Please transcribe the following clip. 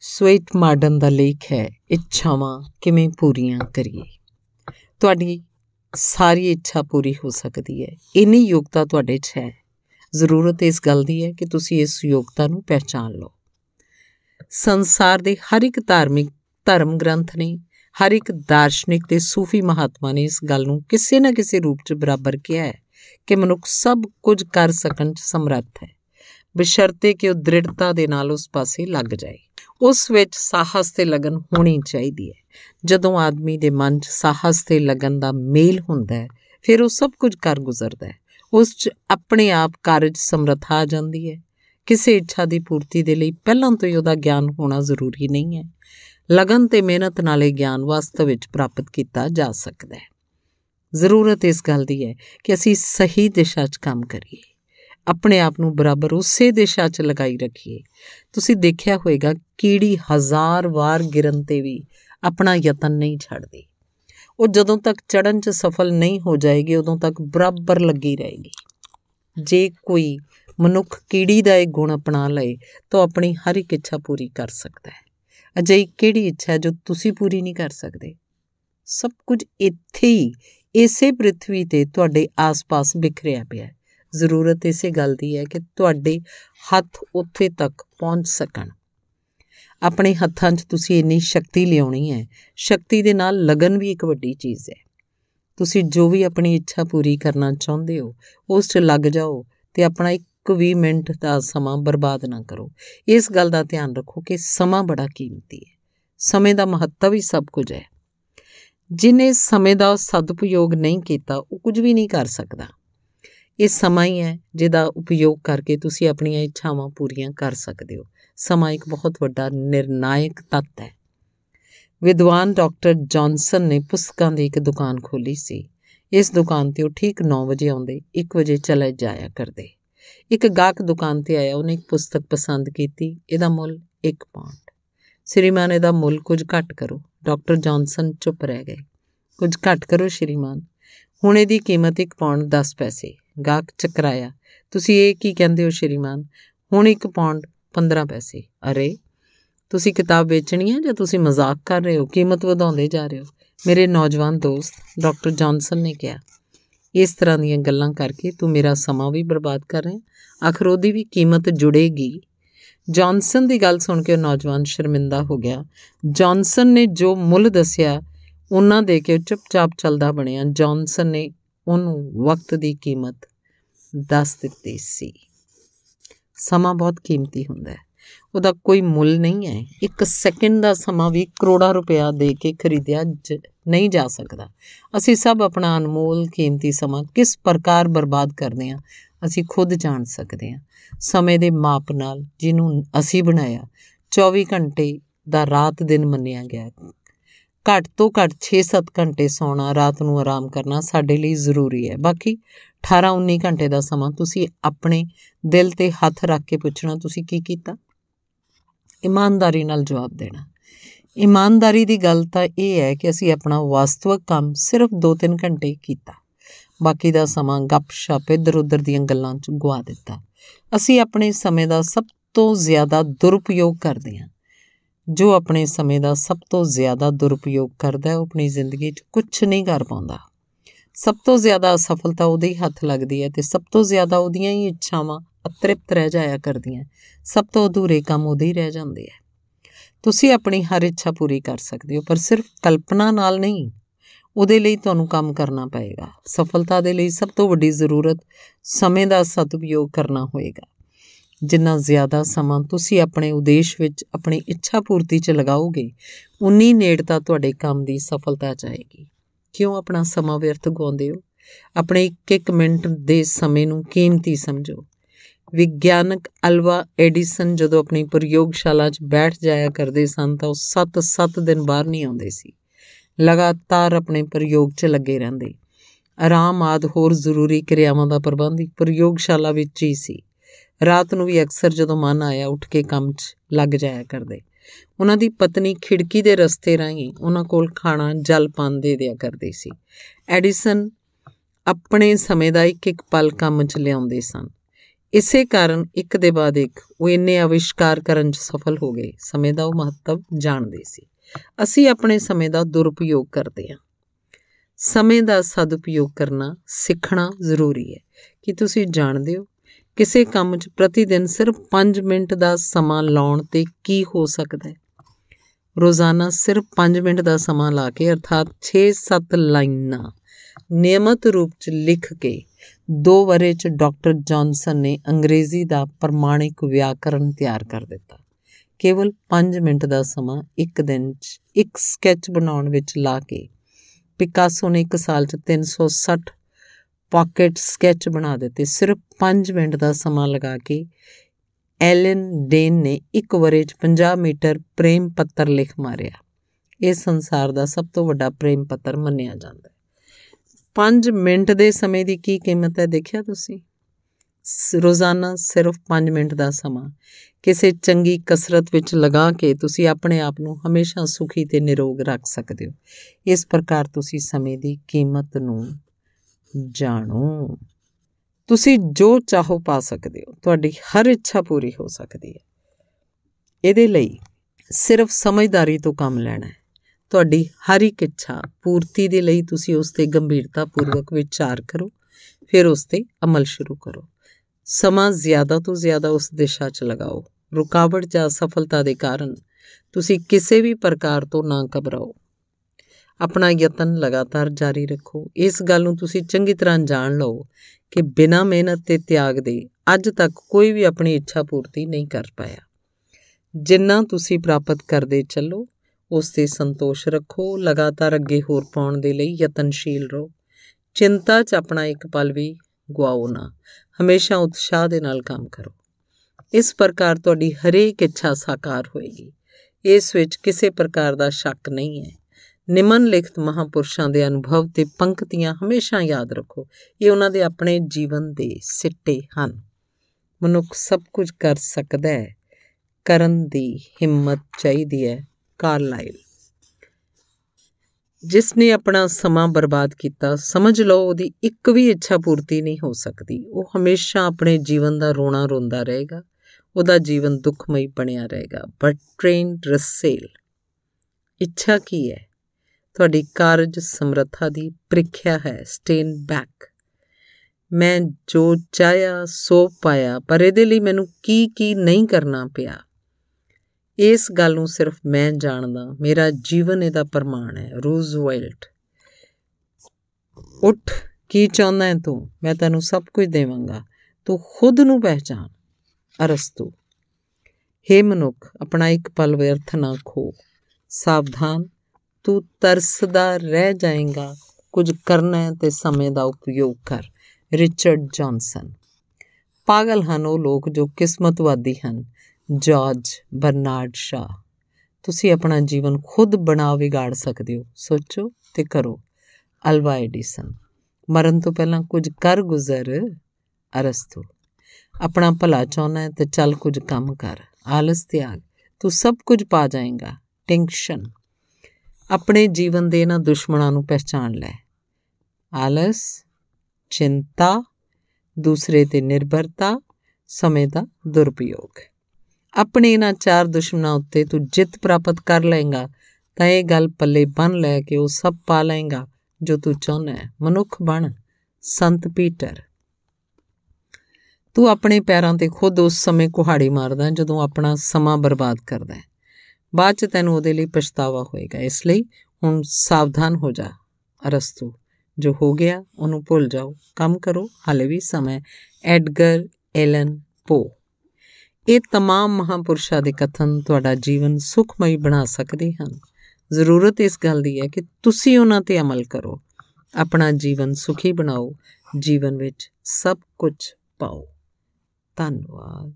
Sweet modern ਦਾ ਲੇਖ ਹੈ, ਇੱਛਾਵਾਂ ਕਿਵੇਂ ਪੂਰੀਆਂ ਕਰੀਏ? ਤੁਹਾਡੀ ਸਾਰੀ ਇੱਛਾ ਪੂਰੀ ਹੋ ਸਕਦੀ ਹੈ। ਇੰਨੀ ਯੋਗਤਾ ਤੁਹਾਡੇ 'ਚ ਹੈ। ਜ਼ਰੂਰਤ ਇਸ ਗੱਲ ਦੀ ਹੈ ਕਿ ਤੁਸੀਂ ਇਸ ਯੋਗਤਾ ਨੂੰ ਪਹਿਚਾਨ ਲਓ। ਸੰਸਾਰ ਦੇ ਹਰ ਇੱਕ ਧਾਰਮਿਕ ਧਰਮ ਗ੍ਰੰਥ ਨੇ, ਹਰ ਇੱਕ ਦਾਰਸ਼ਨਿਕ ਤੇ ਸੂਫੀ ਮਹਾਤਮਾ ਨੇ ਇਸ ਗੱਲ ਨੂੰ ਕਿਸੇ ਨਾ ਕਿਸੇ ਰੂਪ 'ਚ ਬਰਾਬਰ ਕਿਹਾ ਹੈ ਕਿ ਮਨੁੱਖ ਸਭ ਕੁਝ ਕਰ ਸਕਣ 'ਚ ਸਮਰੱਥ ਹੈ। ਬਸ਼ਰਤੇ ਕਿ ਉਹ ਦ੍ਰਿੜਤਾ ਦੇ ਨਾਲ ਉਸ ਪਾਸੇ ਲੱਗ ਜਾਏ। ਉਸ ਵਿੱਚ ਸਾਹਸ ਤੇ ਲਗਨ ਹੋਣੀ ਚਾਹੀਦੀ ਹੈ। ਜਦੋਂ ਆਦਮੀ ਦੇ ਮਨ 'ਚ ਸਾਹਸ ਤੇ ਲਗਨ ਦਾ ਮੇਲ ਹੁੰਦਾ ਹੈ, ਫਿਰ ਉਹ ਸਭ ਕੁਝ ਕਰ ਗੁਜ਼ਰਦਾ ਹੈ। ਉਸ 'ਚ ਆਪਣੇ ਆਪ ਕਾਰਜ ਸਮਰੱਥਾ ਆ ਜਾਂਦੀ ਹੈ। ਕਿਸੇ ਇੱਛਾ ਦੀ ਪੂਰਤੀ ਦੇ ਲਈ ਪਹਿਲਾਂ ਤੋਂ ਹੀ ਉਹਦਾ ਗਿਆਨ ਹੋਣਾ ਜ਼ਰੂਰੀ ਨਹੀਂ ਹੈ। ਲਗਨ ਤੇ ਮਿਹਨਤ ਨਾਲ ਇਹ ਗਿਆਨ ਵਾਸਤਵ ਵਿੱਚ ਪ੍ਰਾਪਤ ਕੀਤਾ ਜਾ ਸਕਦਾ ਹੈ। ਜ਼ਰੂਰਤ ਇਸ ਗੱਲ ਦੀ ਹੈ ਕਿ ਅਸੀਂ ਸਹੀ ਦਿਸ਼ਾ 'ਚ ਕੰਮ ਕਰੀਏ। ਆਪਣੇ ਆਪ ਨੂੰ ਬਰਾਬਰ ਉਸੇ ਦਿਸ਼ਾ 'ਚ ਲਗਾਈ ਰੱਖੀਏ। ਤੁਸੀਂ ਦੇਖਿਆ ਹੋਵੇਗਾ ਕੀੜੀ ਹਜ਼ਾਰ ਵਾਰ ਗਿਰਨ ਤੇ ਵੀ ਆਪਣਾ ਯਤਨ ਨਹੀਂ ਛੱਡਦੀ। ਉਹ ਜਦੋਂ ਤੱਕ ਚੜਨ 'ਚ ਸਫਲ ਨਹੀਂ ਹੋ ਜਾਏਗੀ, ਉਦੋਂ ਤੱਕ ਬਰਾਬਰ ਲੱਗੀ ਰਹੇਗੀ। ਜੇ ਕੋਈ ਮਨੁੱਖ ਕੀੜੀ ਦਾ ਇਹ ਗੁਣ ਅਪਣਾ ਲਏ, ਤਾਂ ਆਪਣੀ ਹਰ ਇੱਕ ਇੱਛਾ ਪੂਰੀ ਕਰ ਸਕਦਾ ਹੈ। ਅਜਿਹੀ ਕਿਹੜੀ ਇੱਛਾ ਜੋ ਤੁਸੀਂ ਪੂਰੀ ਨਹੀਂ ਕਰ ਸਕਦੇ? ਸਭ ਕੁਝ ਇੱਥੇ ਹੀ, ਇਸੇ ਪ੍ਰithvi ਤੇ ਤੁਹਾਡੇ ਆਸ-ਪਾਸ ਬਿਖਰਿਆ ਪਿਆ ਹੈ। ਜ਼ਰੂਰਤ ਇਸੇ ਗੱਲ ਦੀ ਹੈ ਕਿ ਤੁਹਾਡੇ ਹੱਥ ਉੱਥੇ ਤੱਕ ਪਹੁੰਚ ਸਕਣ। ਆਪਣੇ ਹੱਥਾਂ 'ਚ ਤੁਸੀਂ ਇੰਨੀ ਸ਼ਕਤੀ ਲਿਆਉਣੀ ਹੈ। ਸ਼ਕਤੀ ਦੇ ਨਾਲ ਲਗਨ ਵੀ ਇੱਕ ਵੱਡੀ ਚੀਜ਼ ਹੈ। ਤੁਸੀਂ ਜੋ ਵੀ ਆਪਣੀ ਇੱਛਾ ਪੂਰੀ ਕਰਨਾ ਚਾਹੁੰਦੇ ਹੋ, ਉਸ 'ਚ ਲੱਗ ਜਾਓ ਤੇ ਆਪਣਾ ਇੱਕ ਵੀ ਮਿੰਟ ਦਾ ਸਮਾਂ ਬਰਬਾਦ ਨਾ ਕਰੋ। ਇਸ ਗੱਲ ਦਾ ਧਿਆਨ ਰੱਖੋ ਕਿ ਸਮਾਂ ਬੜਾ ਕੀਮਤੀ ਹੈ। ਸਮੇਂ ਦਾ ਮਹੱਤਵ ਹੀ ਸਭ ਕੁਝ ਹੈ। ਜਿਨੇ ਸਮੇਂ ਦਾ ਸਦਉਪਯੋਗ ਨਹੀਂ ਕੀਤਾ, ਉਹ ਕੁਝ ਵੀ ਨਹੀਂ ਕਰ ਸਕਦਾ। ਇਹ ਸਮਾਂ ਹੀ ਹੈ ਜਿਹਦਾ ਉਪਯੋਗ ਕਰਕੇ ਤੁਸੀਂ ਆਪਣੀਆਂ ਇੱਛਾਵਾਂ ਪੂਰੀਆਂ ਕਰ ਸਕਦੇ ਹੋ। ਸਮਾਂ ਇੱਕ ਬਹੁਤ ਵੱਡਾ ਨਿਰਣਾਇਕ ਤੱਤ ਹੈ। ਵਿਦਵਾਨ ਡਾਕਟਰ ਜੌਨਸਨ ਨੇ ਪੁਸਤਕਾਂ ਦੀ ਇੱਕ ਦੁਕਾਨ ਖੋਲੀ ਸੀ। ਇਸ ਦੁਕਾਨ ਤੇ ਉਹ ਠੀਕ 9 ਵਜੇ ਆਉਂਦੇ 1 ਵਜੇ ਚਲੇ ਜਾਇਆ ਕਰਦੇ। ਇੱਕ ਗਾਹਕ ਦੁਕਾਨ ਤੇ ਆਇਆ, ਉਹਨੇ ਇੱਕ ਪੁਸਤਕ ਪਸੰਦ ਕੀਤੀ, ਇਹਦਾ ਮੁੱਲ 1 ਪਾਉਂਡ। ਸ਼੍ਰੀਮਾਨ, ਇਹਦਾ ਮੁੱਲ ਕੁਝ ਘੱਟ ਕਰੋ। ਡਾਕਟਰ ਜੌਨਸਨ ਚੁੱਪ ਰਹਿ ਗਏ। ਕੁਝ ਘੱਟ ਕਰੋ, ਸ਼੍ਰੀਮਾਨ। ਹੁਣ ਇਹਦੀ ਕੀਮਤ 1 ਪਾਉਂਡ 10 ਪੈਸੇ। ਗਾਹਕ ਚਕਰਾਇਆ ਤੁਸੀਂ ਇਹ ਕੀ ਕਹਿੰਦੇ ਹੋ ਸ਼੍ਰੀਮਾਨ? ਹੁਣ 1 ਪਾਉਂਡ 15 ਪੈਸੇ। ਅਰੇ, ਤੁਸੀਂ ਕਿਤਾਬ ਵੇਚਣੀ ਹੈ ਜਾਂ ਤੁਸੀਂ ਮਜ਼ਾਕ ਕਰ ਰਹੇ ਹੋ? ਕੀਮਤ ਵਧਾਉਂਦੇ ਜਾ ਰਹੇ ਹੋ। ਮੇਰੇ ਨੌਜਵਾਨ ਦੋਸਤ, ਡਾਕਟਰ ਜੌਨਸਨ ਨੇ ਕਿਹਾ, ਇਸ ਤਰ੍ਹਾਂ ਦੀਆਂ ਗੱਲਾਂ ਕਰਕੇ ਤੂੰ ਮੇਰਾ ਸਮਾਂ ਵੀ ਬਰਬਾਦ ਕਰ ਰਿਹਾ। ਆਖਰ ਉਹਦੀ ਵੀ ਕੀਮਤ ਜੁੜੇਗੀ। ਜੌਨਸਨ ਦੀ ਗੱਲ ਸੁਣ ਕੇ ਉਹ ਨੌਜਵਾਨ ਸ਼ਰਮਿੰਦਾ ਹੋ ਗਿਆ। ਜੌਨਸਨ ਨੇ ਜੋ ਮੁੱਲ ਦੱਸਿਆ, ਉਹਨਾਂ ਦੇ ਕੇ ਚੁੱਪਚਾਪ ਚੱਲਦਾ ਬਣਿਆ। ਜੌਨਸਨ ਨੇ ਉਹਨੂੰ ਵਕਤ ਦੀ ਕੀਮਤ ਦੱਸ ਦਿੱਤੀ ਸੀ। ਸਮਾਂ ਬਹੁਤ ਕੀਮਤੀ ਹੁੰਦਾ ਹੈ। ਉਹਦਾ ਕੋਈ ਮੁੱਲ ਨਹੀਂ ਹੈ। ਇੱਕ ਸੈਕਿੰਡ ਦਾ ਸਮਾਂ ਵੀ ਕਰੋੜਾਂ ਰੁਪਇਆ ਦੇ ਕੇ ਖਰੀਦਿਆ ਨਹੀਂ ਜਾ ਸਕਦਾ। ਅਸੀਂ ਸਭ ਆਪਣਾ ਅਨਮੋਲ ਕੀਮਤੀ ਸਮਾਂ ਕਿਸ ਪ੍ਰਕਾਰ ਬਰਬਾਦ ਕਰਦੇ ਹਾਂ, ਅਸੀਂ ਖੁਦ ਜਾਣ ਸਕਦੇ ਹਾਂ। ਸਮੇਂ ਦੇ ਮਾਪ ਨਾਲ ਜਿਹਨੂੰ ਅਸੀਂ ਬਣਾਇਆ 24 ਘੰਟੇ ਦਾ ਰਾਤ ਦਿਨ ਮੰਨਿਆ ਗਿਆ ਘੱਟ ਤੋਂ ਘੱਟ 6-7 ਘੰਟੇ ਸੌਣਾ, ਰਾਤ ਨੂੰ ਆਰਾਮ ਕਰਨਾ ਸਾਡੇ ਲਈ ਜ਼ਰੂਰੀ ਹੈ। ਬਾਕੀ 18-19 ਘੰਟੇ ਦਾ ਸਮਾਂ ਤੁਸੀਂ ਆਪਣੇ ਦਿਲ ਤੇ ਹੱਥ ਰੱਖ ਕੇ ਪੁੱਛਣਾ, ਤੁਸੀਂ ਕੀ ਕੀਤਾ? ਇਮਾਨਦਾਰੀ ਨਾਲ ਜਵਾਬ ਦੇਣਾ। ਇਮਾਨਦਾਰੀ ਦੀ ਗੱਲ ਤਾਂ ਇਹ ਹੈ ਕਿ ਅਸੀਂ ਆਪਣਾ ਵਾਸਤਵਿਕ ਕੰਮ ਸਿਰਫ 2-3 ਘੰਟੇ ਕੀਤਾ। ਬਾਕੀ ਦਾ ਸਮਾਂ ਗੱਪ-ਸ਼ਪ ਇੱਧਰ-ਉੱਧਰ ਦੀਆਂ ਗੱਲਾਂ 'ਚ ਗਵਾ ਦਿੱਤਾ। ਅਸੀਂ ਆਪਣੇ ਸਮੇਂ ਦਾ ਸਭ ਤੋਂ ਜ਼ਿਆਦਾ ਦੁਰਉਪਯੋਗ ਕਰਦੇ ਹਾਂ। ਜੋ ਆਪਣੇ ਸਮੇਂ ਦਾ ਸਭ ਤੋਂ ਜ਼ਿਆਦਾ ਦੁਰਉਪਯੋਗ ਕਰਦਾ ਹੈ, ਉਹ ਆਪਣੀ ਜ਼ਿੰਦਗੀ 'ਚ ਕੁਝ ਨਹੀਂ ਕਰ ਪਾਉਂਦਾ। ਸਭ ਤੋਂ ਜ਼ਿਆਦਾ ਅਸਫਲਤਾ ਉਹਦੇ ਹੀ ਹੱਥ ਲੱਗਦੀ ਹੈ ਤੇ ਸਭ ਤੋਂ ਜ਼ਿਆਦਾ ਉਹਦੀਆਂ ਹੀ ਇੱਛਾਵਾਂ ਅਤ੍ਰਿਪਤ ਰਹਿ ਜਾਇਆ ਕਰਦੀਆਂ। ਸਭ ਤੋਂ ਅਧੂਰੇ ਕੰਮ ਉਹਦੇ ਹੀ ਰਹਿ ਜਾਂਦੇ ਆ। ਤੁਸੀਂ ਆਪਣੀ ਹਰ ਇੱਛਾ ਪੂਰੀ ਕਰ ਸਕਦੇ ਹੋ, ਪਰ ਸਿਰਫ ਕਲਪਨਾ ਨਾਲ ਨਹੀਂ। ਉਹਦੇ ਲਈ ਤੁਹਾਨੂੰ ਕੰਮ ਕਰਨਾ ਪਏਗਾ। ਸਫਲਤਾ ਦੇ ਲਈ ਸਭ ਤੋਂ ਵੱਡੀ ਜ਼ਰੂਰਤ ਸਮੇਂ ਦਾ ਸਦਉਪਯੋਗ ਕਰਨਾ ਹੋਏਗਾ। ਜਿੰਨਾ ਜ਼ਿਆਦਾ ਸਮਾਂ ਤੁਸੀਂ ਆਪਣੇ ਉਦੇਸ਼ ਵਿੱਚ ਆਪਣੀ ਇੱਛਾ ਪੂਰਤੀ 'ਚ ਲਗਾਓਗੇ, ਉਨੀ ਨੇੜਤਾ ਤੁਹਾਡੇ ਕੰਮ ਦੀ ਸਫਲਤਾ ਚਾਹੇਗੀ ਕਿਉਂ ਆਪਣਾ ਸਮਾਂ ਵਿਅਰਥ ਗਵਾਉਂਦੇ ਹੋ? ਆਪਣੇ ਇੱਕ ਇੱਕ ਮਿੰਟ ਦੇ ਸਮੇਂ ਨੂੰ ਕੀਮਤੀ ਸਮਝੋ। ਵਿਗਿਆਨਕ ਅਲਵਾ ਐਡੀਸਨ ਜਦੋਂ ਆਪਣੀ ਪ੍ਰਯੋਗਸ਼ਾਲਾ 'ਚ ਬੈਠ ਜਾਇਆ ਕਰਦੇ ਸਨ ਤਾਂ ਉਹ 7-7 ਦਿਨ ਬਾਹਰ ਨਹੀਂ ਆਉਂਦੇ ਸੀ। ਲਗਾਤਾਰ ਆਪਣੇ ਪ੍ਰਯੋਗ 'ਚ ਲੱਗੇ ਰਹਿੰਦੇ। ਆਰਾਮ ਆਦ ਹੋਰ ਜ਼ਰੂਰੀ ਕਿਰਿਆਵਾਂ ਦਾ ਪ੍ਰਬੰਧ ਇੱਕ ਪ੍ਰਯੋਗਸ਼ਾਲਾ ਵਿੱਚ ਹੀ ਸੀ। ਰਾਤ ਨੂੰ ਵੀ ਅਕਸਰ ਜਦੋਂ ਮਨ ਆਇਆ ਉੱਠ ਕੇ ਕੰਮ 'ਚ ਲੱਗ ਜਾਇਆ ਕਰਦੇ। ਉਹਨਾਂ ਦੀ ਪਤਨੀ ਖਿੜਕੀ ਦੇ ਰਸਤੇ ਰਾਹੀਂ ਉਹਨਾਂ ਕੋਲ ਖਾਣਾ ਜਲ ਪਾਣ ਦੇ ਦਿਆ ਕਰਦੀ ਸੀ। ਐਡੀਸਨ ਆਪਣੇ ਸਮੇਂ ਦਾ ਇੱਕ ਇੱਕ ਪਲ ਕੰਮ 'ਚ ਲਿਆਉਂਦੇ ਸਨ। ਇਸੇ ਕਾਰਨ ਇੱਕ ਦੇ ਬਾਅਦ ਇੱਕ ਉਹ ਇੰਨੇ ਆਵਿਸ਼ਕਾਰ ਕਰਨ 'ਚ ਸਫਲ ਹੋ ਗਏ। ਸਮੇਂ ਦਾ ਉਹ ਮਹੱਤਵ ਜਾਣਦੇ ਸੀ। ਅਸੀਂ ਆਪਣੇ ਸਮੇਂ ਦਾ ਦੁਰਉਪਯੋਗ ਕਰਦੇ ਹਾਂ। ਸਮੇਂ ਦਾ ਸਦਉਪਯੋਗ ਕਰਨਾ ਸਿੱਖਣਾ ਜ਼ਰੂਰੀ ਹੈ। ਕਿ ਤੁਸੀਂ ਜਾਣਦੇ ਹੋ? ਕਿਸੇ ਕੰਮ 'ਚ ਪ੍ਰਤੀ ਦਿਨ ਸਿਰਫ 5 ਮਿੰਟ ਦਾ ਸਮਾਂ ਲਾਉਣ ਤੇ ਕੀ ਹੋ ਸਕਦਾ ਹੈ? ਰੋਜ਼ਾਨਾ ਸਿਰਫ 5 ਮਿੰਟ ਦਾ ਸਮਾਂ ਲਾ ਕੇ, ਅਰਥਾਤ 6-7 ਲਾਈਨਾਂ ਨਿਯਮਤ ਰੂਪ 'ਚ ਲਿਖ ਕੇ, ਦੋ ਵਰੇ 'ਚ ਡਾਕਟਰ ਜੌਨਸਨ ਨੇ ਅੰਗਰੇਜ਼ੀ ਦਾ ਪ੍ਰਮਾਣਿਕ ਵਿਆਕਰਣ ਤਿਆਰ ਕਰ ਦਿੱਤਾ। ਕੇਵਲ 5 ਮਿੰਟ ਦਾ ਸਮਾਂ ਇੱਕ ਦਿਨ 'ਚ ਇੱਕ ਸਕੈਚ ਬਣਾਉਣ ਵਿੱਚ ਲਾ ਕੇ, ਪਿਕਾਸੋ ਨੇ ਇੱਕ ਸਾਲ 'ਚ 360 ਪਾਕਟ ਸਕੈਚ ਬਣਾ ਦਿੱਤੇ। ਸਿਰਫ 5 ਮਿੰਟ ਦਾ ਸਮਾਂ ਲਗਾ ਕੇ ਐਲਨ ਡੇਨ ਨੇ ਇੱਕ ਵਰੇ 'ਚ 50 ਮੀਟਰ ਪ੍ਰੇਮ ਪੱਤਰ ਲਿਖ ਮਾਰਿਆ। ਇਹ ਸੰਸਾਰ ਦਾ ਸਭ ਤੋਂ ਵੱਡਾ ਪ੍ਰੇਮ ਪੱਤਰ ਮੰਨਿਆ ਜਾਂਦਾ ਹੈ। 5 ਮਿੰਟ ਦੇ ਸਮੇਂ ਦੀ ਕੀ ਕੀਮਤ ਹੈ ਦੇਖਿਆ ਤੁਸੀਂ? ਰੋਜ਼ਾਨਾ ਸਿਰਫ 5 ਮਿੰਟ ਦਾ ਸਮਾਂ। ਕਿਸੇ ਚੰਗੀ ਕਸਰਤ ਵਿੱਚ ਲਗਾ ਕੇ ਤੁਸੀਂ ਆਪਣੇ ਆਪ ਨੂੰ ਹਮੇਸ਼ਾ ਸੁਖੀ ਤੇ ਨਿਰੋਗ ਰੱਖ ਸਕਦੇ ਹੋ। ਇਸ ਪ੍ਰਕਾਰ ਤੁਸੀਂ ਸਮੇਂ ਦੀ ਕੀਮਤ ਨੂੰ ਜਾਣੋ। ਤੁਸੀਂ ਜੋ ਚਾਹੋ ਪਾ ਸਕਦੇ ਹੋ। ਤੁਹਾਡੀ ਹਰ ਇੱਛਾ ਪੂਰੀ ਹੋ ਸਕਦੀ ਹੈ। ਇਹਦੇ ਲਈ ਸਿਰਫ ਸਮਝਦਾਰੀ ਤੋਂ ਕੰਮ ਲੈਣਾ ਹੈ। ਤੁਹਾਡੀ ਹਰ ਇੱਕ ਇੱਛਾ ਪੂਰਤੀ ਦੇ ਲਈ ਤੁਸੀਂ ਉਸ ਤੇ ਗੰਭੀਰਤਾ ਪੂਰਵਕ ਵਿਚਾਰ ਕਰੋ। ਫਿਰ ਉਸ ਤੇ ਅਮਲ ਸ਼ੁਰੂ ਕਰੋ। ਸਮਾਂ ਜ਼ਿਆਦਾ ਤੋਂ ਜ਼ਿਆਦਾ ਉਸ ਦਿਸ਼ਾ 'ਚ ਲਗਾਓ। ਰੁਕਾਵਟ ਜਾਂ ਸਫਲਤਾ ਦੇ ਕਾਰਨ ਤੁਸੀਂ ਕਿਸੇ ਵੀ ਪ੍ਰਕਾਰ ਤੋਂ ਨਾ ਘਬਰਾਓ। ਆਪਣਾ ਯਤਨ ਲਗਾਤਾਰ ਜਾਰੀ ਰੱਖੋ। ਇਸ ਗੱਲ ਨੂੰ ਤੁਸੀਂ ਚੰਗੀ ਤਰ੍ਹਾਂ ਜਾਣ ਲਓ ਕਿ ਬਿਨਾਂ ਮਿਹਨਤ ਤੇ ਤਿਆਗ ਦੇ ਅੱਜ ਤੱਕ ਕੋਈ ਵੀ ਆਪਣੀ ਇੱਛਾ ਪੂਰਤੀ ਨਹੀਂ ਕਰ ਪਾਇਆ। ਜਿੰਨਾ ਤੁਸੀਂ ਪ੍ਰਾਪਤ ਕਰਦੇ ਚੱਲੋ, ਉਸ ਤੇ ਸੰਤੋਸ਼ ਰੱਖੋ, ਲਗਾਤਾਰ ਅੱਗੇ ਹੋਰ ਪਾਉਣ ਦੇ ਲਈ ਯਤਨਸ਼ੀਲ ਰਹੋ। ਚਿੰਤਾ 'ਚ ਆਪਣਾ ਇੱਕ ਪਲ ਵੀ ਗਵਾਓ ਨਾ। ਹਮੇਸ਼ਾ ਉਤਸ਼ਾਹ ਦੇ ਨਾਲ ਕੰਮ ਕਰੋ। ਇਸ ਪ੍ਰਕਾਰ ਤੁਹਾਡੀ ਹਰੇਕ ਇੱਛਾ ਸਾਕਾਰ ਹੋਏਗੀ। ਇਸ ਵਿੱਚ ਕਿਸੇ ਪ੍ਰਕਾਰ ਦਾ ਸ਼ੱਕ ਨਹੀਂ ਹੈ। ਨਿਮਨ ਲਿਖਤ ਮਹਾਪੁਰਸ਼ਾਂ ਦੇ ਅਨੁਭਵ ਤੇ ਪੰਕਤੀਆਂ ਹਮੇਸ਼ਾ ਯਾਦ ਰੱਖੋ। ਇਹ ਉਹਨਾਂ ਦੇ ਆਪਣੇ ਜੀਵਨ ਦੇ ਸਿੱਟੇ ਹਨ। ਮਨੁੱਖ ਸਭ ਕੁਝ ਕਰ ਸਕਦਾ ਹੈ। ਕਰਨ ਦੀ ਹਿੰਮਤ ਚਾਹੀਦੀ ਹੈ। ਕਾਰਲਾਈਲ ਜਿਸ ਨੇ ਆਪਣਾ ਸਮਾਂ ਬਰਬਾਦ ਕੀਤਾ, ਸਮਝ ਲਓ ਉਹਦੀ ਇੱਕ ਵੀ ਇੱਛਾ ਪੂਰਤੀ ਨਹੀਂ ਹੋ ਸਕਦੀ। ਉਹ ਹਮੇਸ਼ਾ ਆਪਣੇ ਜੀਵਨ ਦਾ ਰੋਣਾ ਰੋਂਦਾ ਰਹੇਗਾ। ਉਹਦਾ ਜੀਵਨ ਦੁੱਖਮਈ ਬਣਿਆ ਰਹੇਗਾ। ਬਟ ਟ੍ਰੇਨ ਰਸੇਲ ਇੱਛਾ ਕੀ ਹੈ? ਤੁਹਾਡੀ ਕਾਰਜ ਸਮਰੱਥਾ ਦੀ ਪ੍ਰੀਖਿਆ ਹੈ। ਸਟੇਨ ਬੈਕ ਮੈਂ ਜੋ ਚਾਹਿਆ, ਸੋ ਪਾਇਆ, ਪਰ ਇਹਦੇ ਲਈ ਮੈਨੂੰ ਕੀ ਕੀ ਨਹੀਂ ਕਰਨਾ ਪਿਆ। ਇਸ ਗੱਲ ਨੂੰ ਸਿਰਫ ਮੈਂ ਜਾਣਦਾ। ਮੇਰਾ ਜੀਵਨ ਇਹਦਾ ਪ੍ਰਮਾਣ ਹੈ। ਰੂਜ਼ਵੈਲਟ ਉੱਠ। ਕੀ ਚਾਹੁੰਦਾ ਹੈ ਤੂੰ? ਮੈਂ ਤੈਨੂੰ ਸਭ ਕੁਝ ਦੇਵਾਂਗਾ। ਤੂੰ ਖੁਦ ਨੂੰ ਪਹਿਚਾਨ। ਅਰਸਤੂ। हे ਮਨੁੱਖ, ਆਪਣਾ ਇੱਕ ਪਲ ਵਿਅਰਥ ਨਾ ਖੋ। ਸਾਵਧਾਨ। ਤੂੰ ਤਰਸਦਾ ਰਹਿ ਜਾਏਗਾ। ਕੁਝ ਕਰਨਾ ਹੈ ਤੇ ਸਮੇਂ ਦਾ ਉਪਯੋਗ ਕਰ। Richard Johnson. ਪਾਗਲ ਹਨ ਉਹ ਲੋਕ ਜੋ ਕਿਸਮਤਵਾਦੀ ਹਨ। ਜਾਰਜ ਬਰਨਾਰਡ ਸ਼ਾ ਤੁਸੀਂ ਆਪਣਾ ਜੀਵਨ ਖੁਦ ਬਣਾ ਵਿਗਾੜ ਸਕਦੇ ਹੋ। ਸੋਚੋ ਤੇ ਕਰੋ। Alva Edison. ਮਰਨ ਤੋਂ ਪਹਿਲਾਂ ਕੁਝ ਕਰ ਗੁਜ਼ਰ ਅਰਸਤੂ ਆਪਣਾ ਭਲਾ ਚਾਹਨਾ ਹੈ ਤੇ ਚੱਲ ਕੁਝ ਕੰਮ ਕਰ। ਆਲਸ, ਤਿਆਗ। ਤੂੰ ਸਭ ਕੁਝ ਪਾ ਜਾਏਗਾ। ਟੈਂਸ਼ਨ ਆਪਣੇ ਜੀਵਨ ਦੇ ਇਹਨਾਂ ਦੁਸ਼ਮਣਾਂ ਨੂੰ ਪਹਿਚਾਨ ਲੈ। ਆਲਸ, ਚਿੰਤਾ, ਦੂਸਰੇ ਤੇ ਨਿਰਭਰਤਾ, ਸਮੇਂ ਦਾ ਦੁਰਉਪਯੋਗ। ਆਪਣੇ ਇਹਨਾਂ ਚਾਰ ਦੁਸ਼ਮਣਾਂ ਉੱਤੇ ਤੂੰ ਜਿੱਤ ਪ੍ਰਾਪਤ ਕਰ ਲਏਗਾ, ਤਾਂ ਇਹ ਗੱਲ ਪੱਲੇ ਬੰਨ ਲੈ ਕੇ ਉਹ ਸਭ ਪਾ ਲਏਗਾ ਜੋ ਤੂੰ ਚਾਹੁੰਦਾ ਹੈ। ਮਨੁੱਖ ਬਣ, ਸੰਤ ਪੀਟਰ। ਤੂੰ ਆਪਣੇ ਪੈਰਾਂ ਤੇ ਖੁਦ ਉਸ ਸਮੇਂ ਕੁਹਾੜੀ ਮਾਰਦਾ ਜਦੋਂ ਆਪਣਾ ਸਮਾਂ ਬਰਬਾਦ ਕਰਦਾ ਹੈ। ਬਾਅਦ ਚ ਤੈਨੂੰ ਉਹਦੇ ਲਈ ਪਛਤਾਵਾ ਹੋਏਗਾ ਇਸ ਲਈ ਹੁਣ ਸਾਵਧਾਨ ਹੋ ਜਾ ਅਰਸਤੂ ਜੋ ਹੋ ਗਿਆ ਉਹਨੂੰ ਭੁੱਲ ਜਾਓ ਕੰਮ ਕਰੋ ਹਾਲੇ ਵੀ ਸਮਾਂ ਐਡਗਰ ਐਲਨ ਪੋ ਇਹ तमाम ਮਹਾਪੁਰਸ਼ਾਂ ਦੇ ਕਥਨ ਤੁਹਾਡਾ ਜੀਵਨ ਸੁਖਮਈ ਬਣਾ ਸਕਦੇ ਹਨ ਜ਼ਰੂਰਤ ਇਸ ਗੱਲ ਦੀ ਹੈ ਕਿ ਤੁਸੀਂ ਉਹਨਾਂ ਤੇ ਅਮਲ ਕਰੋ ਆਪਣਾ ਜੀਵਨ ਸੁਖੀ ਬਣਾਓ ਜੀਵਨ ਵਿੱਚ ਸਭ ਕੁਝ ਪਾਓ ਧੰਨਵਾਦ